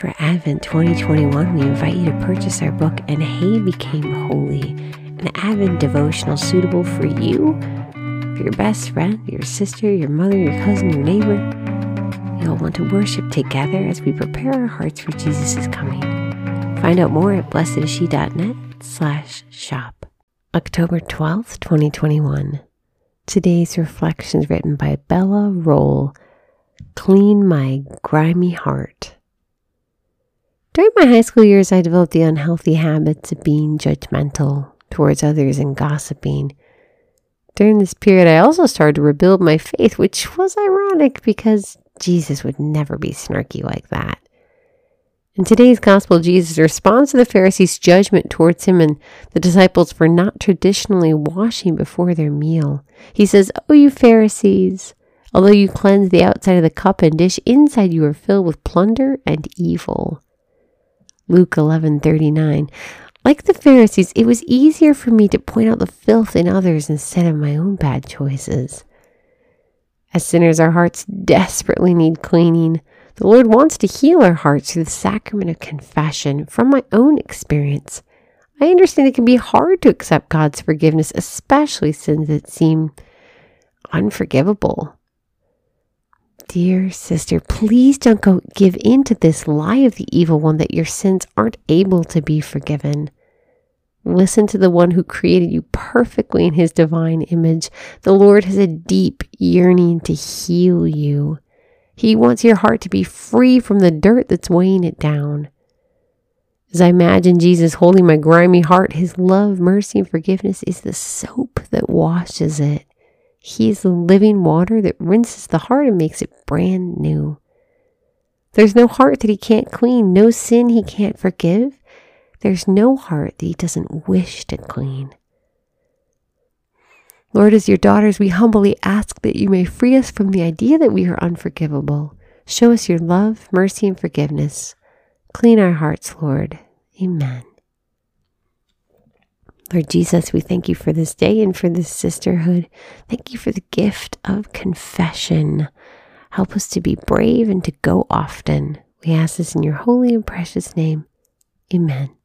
For Advent 2021, we invite you to purchase our book, And Hay Became Holy, an Advent devotional suitable for you, for your best friend, your sister, your mother, your cousin, your neighbor. You'll want to worship together as we prepare our hearts for Jesus' coming. Find out more at blessedisshe.net slash shop. October 12th, 2021. Today's reflections written by Bella Roll. Clean my grimy heart. During my high school years, I developed the unhealthy habits of being judgmental towards others and gossiping. During this period, I also started to rebuild my faith, which was ironic because Jesus would never be snarky like that. In today's gospel, Jesus responds to the Pharisees' judgment towards him and the disciples for not traditionally washing before their meal. He says, Oh, you Pharisees, although you cleanse the outside of the cup and dish, inside you are filled with plunder and evil. Luke 11:39. Like the Pharisees, it was easier for me to point out the filth in others instead of my own bad choices. As sinners, our hearts desperately need cleaning. The Lord wants to heal our hearts through the sacrament of confession. From my own experience, I understand it can be hard to accept God's forgiveness, especially sins that seem unforgivable. Dear sister, please don't go give in to this lie of the evil one that your sins aren't able to be forgiven. Listen to the one who created you perfectly in his divine image. The Lord has a deep yearning to heal you. He wants your heart to be free from the dirt that's weighing it down. As I imagine Jesus holding my grimy heart, his love, mercy, and forgiveness is the soap that washes it. He is the living water that rinses the heart and makes it brand new. There's no heart that he can't clean, no sin he can't forgive. There's no heart that he doesn't wish to clean. Lord, as your daughters, we humbly ask that you may free us from the idea that we are unforgivable. Show us your love, mercy, and forgiveness. Clean our hearts, Lord. Amen. Lord Jesus, we thank you for this day and for this sisterhood. Thank you for the gift of confession. Help us to be brave and to go often. We ask this in your holy and precious name. Amen.